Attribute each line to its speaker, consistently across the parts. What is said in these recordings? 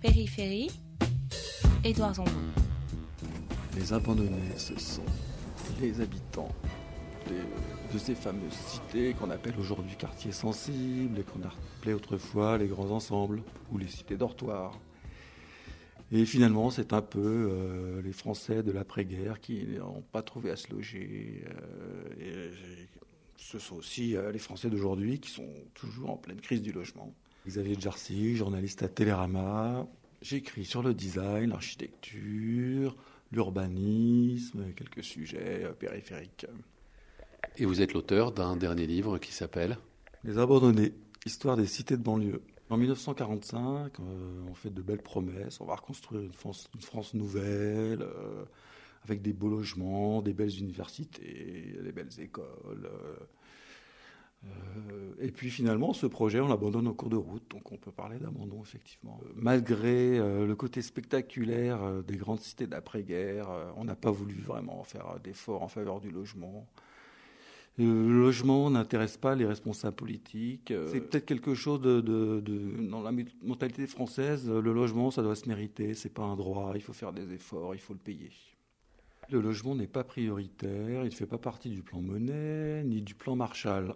Speaker 1: Périphérie, Édouard Zambon.
Speaker 2: Les abandonnés, ce sont les habitants de ces fameuses cités qu'on appelle aujourd'hui quartiers sensibles et qu'on appelait autrefois les grands ensembles ou les cités dortoirs. Et finalement, c'est un peu euh, les Français de l'après-guerre qui n'ont pas trouvé à se loger. Euh, ce sont aussi euh, les Français d'aujourd'hui qui sont toujours en pleine crise du logement. Xavier Jarcy, journaliste à Télérama. J'écris sur le design, l'architecture, l'urbanisme, quelques sujets périphériques.
Speaker 3: Et vous êtes l'auteur d'un dernier livre qui s'appelle
Speaker 2: Les Abandonnés, histoire des cités de banlieue. En 1945, euh, on fait de belles promesses. On va reconstruire une France, une France nouvelle, euh, avec des beaux logements, des belles universités, des belles écoles. Euh, et puis finalement, ce projet, on l'abandonne au cours de route. Donc on peut parler d'abandon, effectivement. Malgré le côté spectaculaire des grandes cités d'après-guerre, on n'a pas voulu vraiment faire d'efforts en faveur du logement. Le logement n'intéresse pas les responsables politiques. Euh, c'est peut-être quelque chose de, dans la mentalité française. Le logement, ça doit se mériter. C'est pas un droit. Il faut faire des efforts. Il faut le payer. Le logement n'est pas prioritaire. Il ne fait pas partie du plan Monet ni du plan Marshall.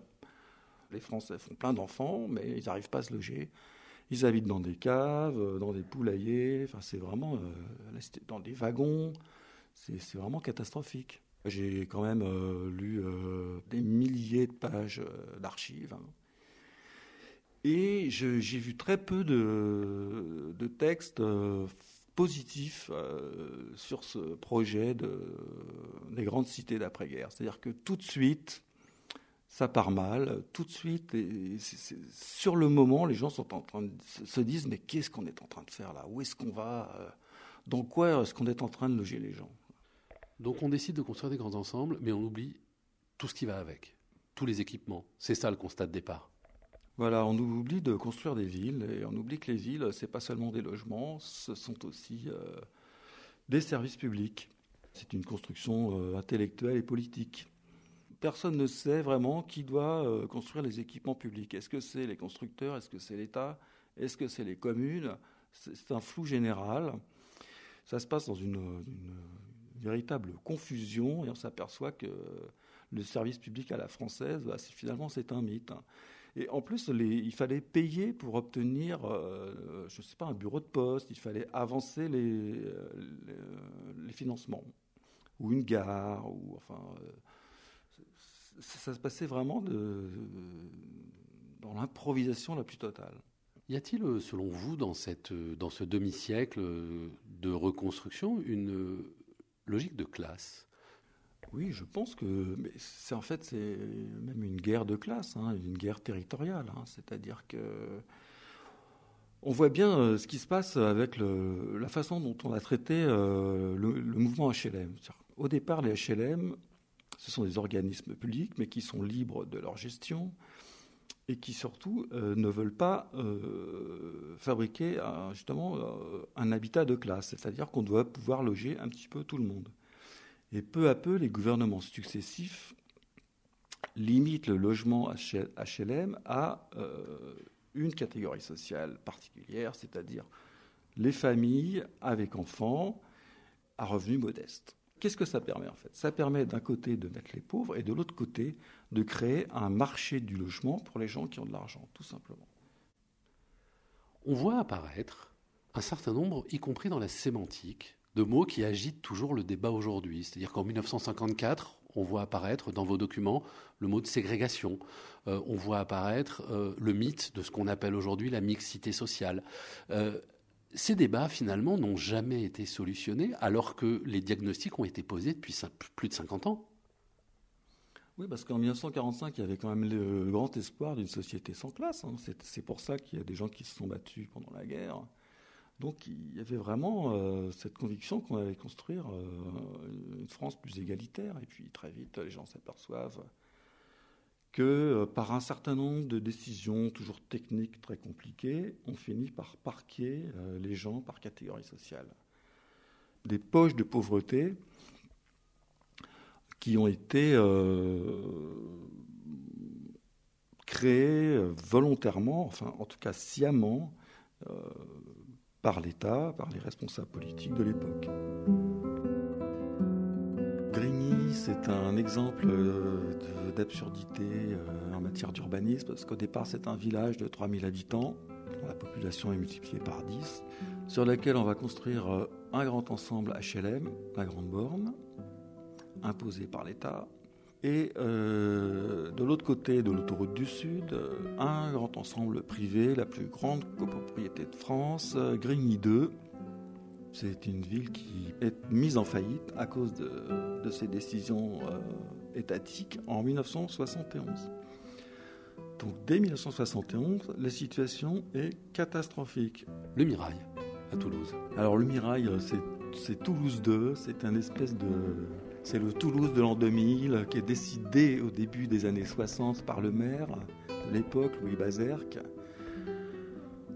Speaker 2: Les Français font plein d'enfants, mais ils n'arrivent pas à se loger. Ils habitent dans des caves, dans des poulaillers. Enfin, c'est vraiment euh, dans des wagons. C'est vraiment catastrophique. J'ai quand même euh, lu euh, des milliers de pages euh, d'archives. Hein. Et j'ai vu très peu de, textes positifs sur ce projet de, des grandes cités d'après-guerre. C'est-à-dire que tout de suite, ça part mal. Tout de suite, et sur le moment, les gens sont en train de se disent mais qu'est-ce qu'on est en train de faire là? Où est-ce qu'on va? Dans quoi est-ce qu'on est en train de loger les gens?
Speaker 3: Donc on décide de construire des grands ensembles, mais on oublie tout ce qui va avec, tous les équipements. C'est ça le constat de départ.
Speaker 2: Voilà, on oublie de construire des villes et on oublie que les villes, c'est pas seulement des logements, ce sont aussi euh, des services publics. C'est une construction euh, intellectuelle et politique. Personne ne sait vraiment qui doit euh, construire les équipements publics. Est-ce que c'est les constructeurs? Est-ce que c'est l'État? Est-ce que c'est les communes? C'est un flou général. Ça se passe dans une véritable confusion et on s'aperçoit que le service public à la française, bah, finalement, c'est un mythe. Et en plus, il fallait payer pour obtenir, euh, je ne sais pas, un bureau de poste, il fallait avancer les, les, financements, ou une gare, ou enfin. Euh, ça, se passait vraiment de, dans l'improvisation la plus totale.
Speaker 3: Y a-t-il, selon vous, dans, cette, dans ce demi-siècle de reconstruction, une, logique de classe?
Speaker 2: Oui, je pense que c'est en fait c'est même une guerre de classe, hein, une guerre territoriale. Hein. C'est-à-dire que on voit bien euh, ce qui se passe avec la façon dont on a traité euh, le, mouvement HLM. Au départ, les HLM, ce sont des organismes publics, mais qui sont libres de leur gestion et qui surtout euh, ne veulent pas fabriquer justement un habitat de classe, c'est-à-dire qu'on doit pouvoir loger un petit peu tout le monde. Et peu à peu, les gouvernements successifs limitent le logement HLM à euh, une catégorie sociale particulière, c'est-à-dire les familles avec enfants à revenus modestes. Qu'est-ce que ça permet en fait? Ça permet d'un côté de mettre les pauvres et de l'autre côté de créer un marché du logement pour les gens qui ont de l'argent, tout simplement.
Speaker 3: On voit apparaître un certain nombre, y compris dans la sémantique, de mots qui agitent toujours le débat aujourd'hui. C'est-à-dire qu'en 1954, on voit apparaître dans vos documents le mot de ségrégation. Euh, on voit apparaître euh, le mythe de ce qu'on appelle aujourd'hui la mixité sociale. Euh, ces débats, finalement, n'ont jamais été solutionnés alors que les diagnostics ont été posés depuis plus de 50 ans.
Speaker 2: Oui, parce qu'en 1945, il y avait quand même le grand espoir d'une société sans classe. Hein. C'est pour ça qu'il y a des gens qui se sont battus pendant la guerre. Donc il y avait vraiment euh, cette conviction qu'on allait construire euh, une France plus égalitaire. Et puis très vite, les gens s'aperçoivent que euh, par un certain nombre de décisions, toujours techniques, très compliquées, on finit par parquer les gens par catégorie sociale. Des poches de pauvreté qui ont été créées volontairement, enfin en tout cas sciemment, par l'État, par les responsables politiques de l'époque. C'est un exemple d'absurdité en matière d'urbanisme, parce qu'au départ, c'est un village de 3000 habitants, dont la population est multipliée par 10, sur lequel on va construire un grand ensemble HLM, la Grande Borne, imposé par l'État, et euh, de l'autre côté de l'autoroute du Sud, un grand ensemble privé, la plus grande copropriété de France, Grigny 2. C'est une ville qui est mise en faillite à cause de, ces décisions euh, étatiques en 1971. Donc dès 1971, la situation est catastrophique.
Speaker 3: Le Mirail, à Toulouse.
Speaker 2: Alors le Mirail, c'est Toulouse 2, c'est un espèce de c'est le Toulouse de l'an 2000 qui est décidé au début des années 60 par le maire de l'époque, Louis Bazerque.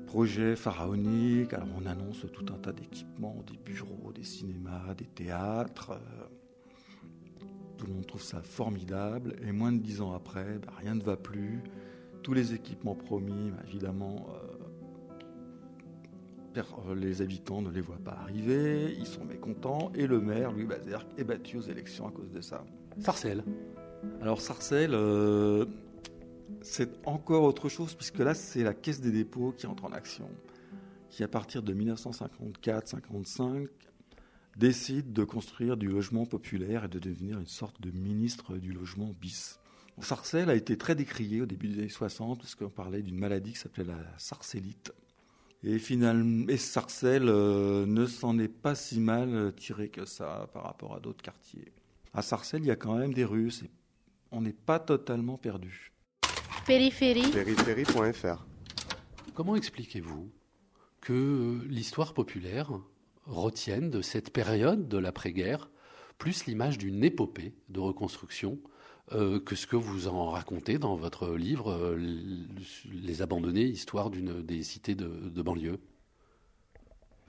Speaker 2: Projet pharaonique, alors on annonce tout un tas d'équipements, des bureaux, des cinémas, des théâtres. Tout le monde trouve ça formidable et moins de dix ans après, bah, rien ne va plus. Tous les équipements promis, bah, évidemment, euh, euh, les habitants ne les voient pas arriver, ils sont mécontents, et le maire, Louis Bazerque, est battu aux élections à cause de ça.
Speaker 3: Sarcelles.
Speaker 2: Alors Sarcelles, euh, c'est encore autre chose, puisque là, c'est la Caisse des dépôts qui entre en action, qui à partir de 1954-55 décide de construire du logement populaire et de devenir une sorte de ministre du logement bis. Sarcelles a été très décrié au début des années 60, parce qu'on parlait d'une maladie qui s'appelait la sarcellite et finalement, et euh, ne s'en est pas si mal tiré que ça par rapport à d'autres quartiers. À Sarcelles, il y a quand même des rues. On n'est pas totalement perdu.
Speaker 4: Périphérie.
Speaker 5: Périphérie.fr.
Speaker 3: Comment expliquez-vous que l'histoire populaire retienne de cette période de l'après-guerre plus l'image d'une épopée de reconstruction euh, que ce que vous en racontez dans votre livre, euh, Les Abandonnés, histoire d'une des cités de, de banlieue?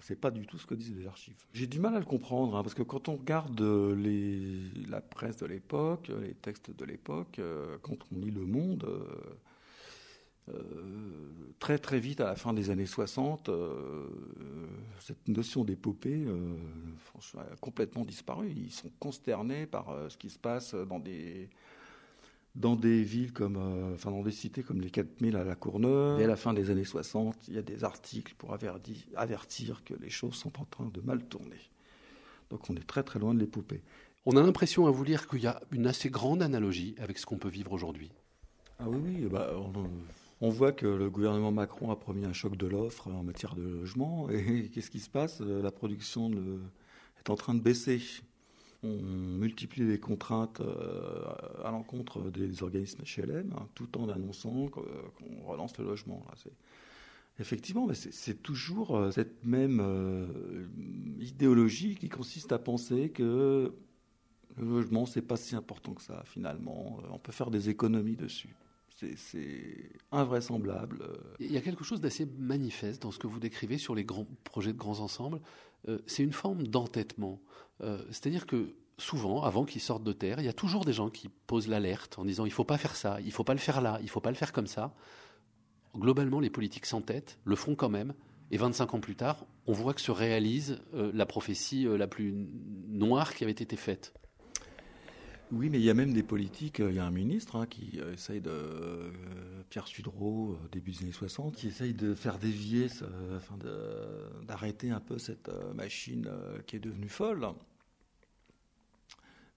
Speaker 2: C'est pas du tout ce que disent les archives. J'ai du mal à le comprendre, hein, parce que quand on regarde les, la presse de l'époque, les textes de l'époque, euh, quand on lit Le Monde, très très vite, à la fin des années 60, cette notion d'épopée a complètement disparu. Ils sont consternés par ce qui se passe dans des dans des villes comme, euh, enfin dans des cités comme les 4000 à la Courneuve. Dès la fin des années 60, il y a des articles pour avertir, que les choses sont en train de mal tourner. Donc on est très très loin de l'épopée.
Speaker 3: On a l'impression à vous lire qu'il y a une assez grande analogie avec ce qu'on peut vivre aujourd'hui.
Speaker 2: Ah oui, oui. Bah, on, voit que le gouvernement Macron a promis un choc de l'offre en matière de logement. Et qu'est-ce qui se passe? La production est en train de baisser on multiplie les contraintes euh, à l'encontre des organismes HLM, hein, tout en annonçant qu'on relance le logement. Effectivement, c'est toujours euh, cette même euh, idéologie qui consiste à penser que le logement, c'est pas si important que ça, finalement. On peut faire des économies dessus. C'est invraisemblable.
Speaker 3: Il y a quelque chose d'assez manifeste dans ce que vous décrivez sur les grands projets de grands ensembles. Euh, c'est une forme d'entêtement. Euh, c'est-à-dire que souvent, avant qu'ils sortent de terre, il y a toujours des gens qui posent l'alerte en disant il ne faut pas faire ça, il ne faut pas le faire là, il ne faut pas le faire comme ça. Globalement, les politiques s'entêtent, le font quand même, et 25 ans plus tard, on voit que se réalise euh, la prophétie la plus noire qui avait été faite.
Speaker 2: Oui, mais il y a même des politiques. Il y a un ministre hein, qui essaye de. Pierre Sudreau, début des années 60, qui essaye de faire dévier, enfin d'arrêter un peu cette machine qui est devenue folle.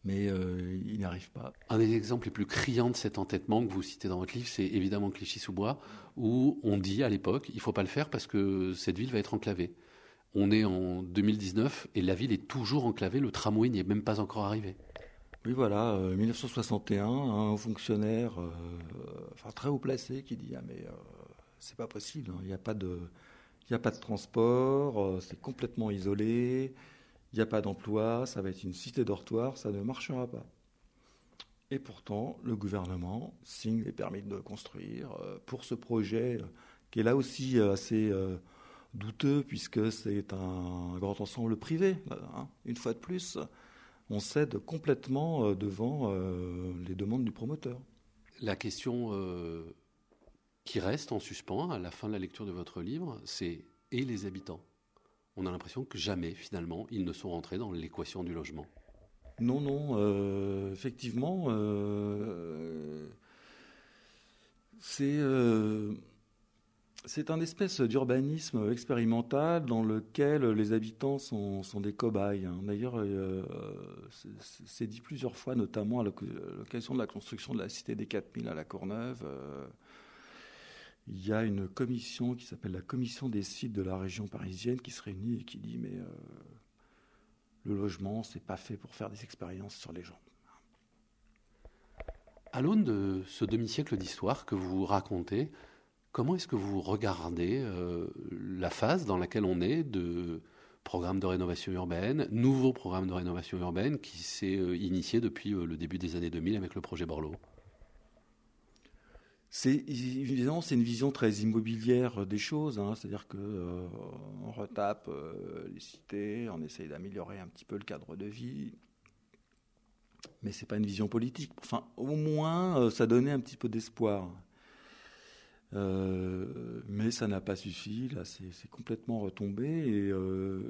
Speaker 2: Mais il n'y arrive pas.
Speaker 3: Un des exemples les plus criants de cet entêtement que vous citez dans votre livre, c'est évidemment Clichy-sous-Bois, où on dit à l'époque il ne faut pas le faire parce que cette ville va être enclavée. On est en 2019 et la ville est toujours enclavée, le tramway n'y est même pas encore arrivé.
Speaker 2: Oui, voilà, 1961, euh, un fonctionnaire euh, enfin, très haut placé qui dit Ah, mais euh, c'est pas possible, hein, il n'y a, pas de, a pas de transport, c'est complètement isolé, il n'y a pas d'emploi, ça va être une cité dortoir, ça ne marchera pas. Et pourtant, le gouvernement signe les permis de construire pour ce projet qui est là aussi assez douteux puisque c'est un grand ensemble privé, hein, une fois de plus on cède complètement euh, devant euh, les demandes du promoteur.
Speaker 3: La question euh, qui reste en suspens à la fin de la lecture de votre livre, c'est et les habitants? On a l'impression que jamais, finalement, ils ne sont rentrés dans l'équation du logement.
Speaker 2: Non, non, euh, effectivement, euh, c'est c'est un espèce d'urbanisme expérimental dans lequel les habitants sont, des cobayes. hein. D'ailleurs, euh, c'est- dit plusieurs fois, notamment à l'occasion de la construction de la cité des 4000 à la Courneuve. euh, il y a une commission qui s'appelle la commission des sites de la région parisienne qui se réunit et qui dit mais euh, le logement, c'est pas fait pour faire des expériences sur les gens.
Speaker 3: À l'aune de ce demi-siècle d'histoire que vous racontez, comment est-ce que vous regardez euh, la phase dans laquelle on est de programme de rénovation urbaine, nouveau programme de rénovation urbaine qui s'est euh, initié depuis euh, le début des années 2000 avec le projet Borloo?
Speaker 2: C'est évidemment c'est une vision très immobilière des choses, hein. c'est-à-dire que on retape les cités, on essaye d'améliorer un petit peu le cadre de vie, mais c'est pas une vision politique. Enfin, au moins, ça donnait un petit peu d'espoir. Euh, mais ça n'a pas suffi. Là, c'est complètement retombé. Et euh,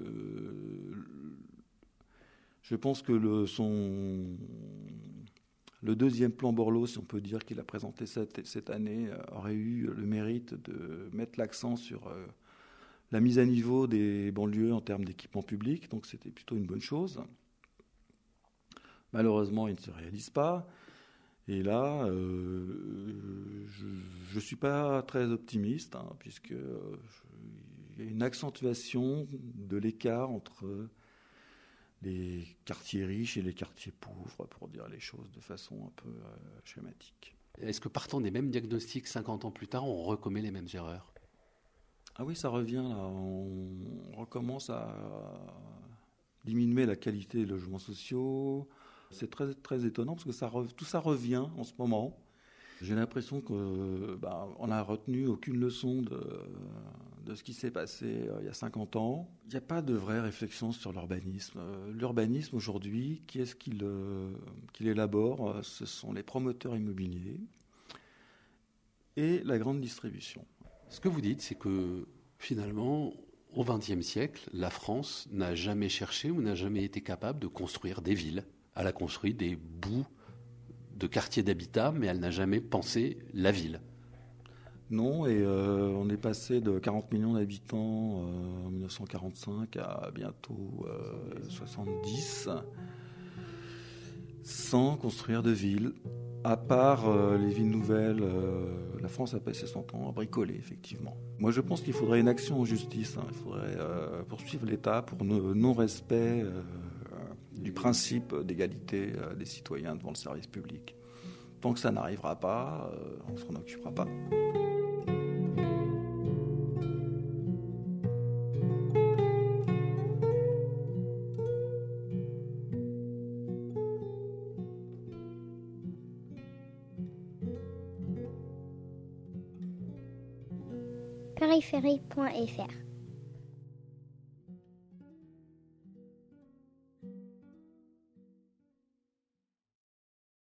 Speaker 2: je pense que le, son, le deuxième plan Borloo, si on peut dire qu'il a présenté cette, cette année, euh, aurait eu le mérite de mettre l'accent sur la mise à niveau des banlieues en termes d'équipement public. Donc, c'était plutôt une bonne chose. Malheureusement, il ne se réalise pas. Et là, euh, je ne suis pas très optimiste, hein, puisque euh, il y a une accentuation de l'écart entre les quartiers riches et les quartiers pauvres, pour dire les choses de façon un peu euh, schématique.
Speaker 3: Est-ce que partant des mêmes diagnostics 50 ans plus tard, on recommet les mêmes erreurs?
Speaker 2: Ah oui, ça revient là. On recommence à diminuer la qualité des logements sociaux. C'est très, étonnant parce que tout ça revient en ce moment. J'ai l'impression que bah, n'a retenu aucune leçon de, ce qui s'est passé euh, il y a 50 ans. Il n'y a pas de vraie réflexion sur l'urbanisme. Euh, L'urbanisme aujourd'hui, qui est-ce qui l'élabore Euh, Ce sont les promoteurs immobiliers et la grande distribution.
Speaker 3: Ce que vous dites, c'est que finalement, au XXe siècle, la France n'a jamais cherché ou n'a jamais été capable de construire des villes. Elle a construit des bouts de quartiers d'habitat, mais elle n'a jamais pensé la ville.
Speaker 2: Non, et euh, on est passé de 40 millions d'habitants euh, en 1945 à bientôt euh, 70, sans construire de villes, à part euh, les villes nouvelles. euh, la France a passé son temps à bricoler, effectivement. Moi, je pense qu'il faudrait une action en justice. hein. Il faudrait euh, poursuivre l'État pour non-respect euh, du principe d'égalité euh, des citoyens devant le service public. Tant que ça n'arrivera pas, euh, on ne s'en occupera pas.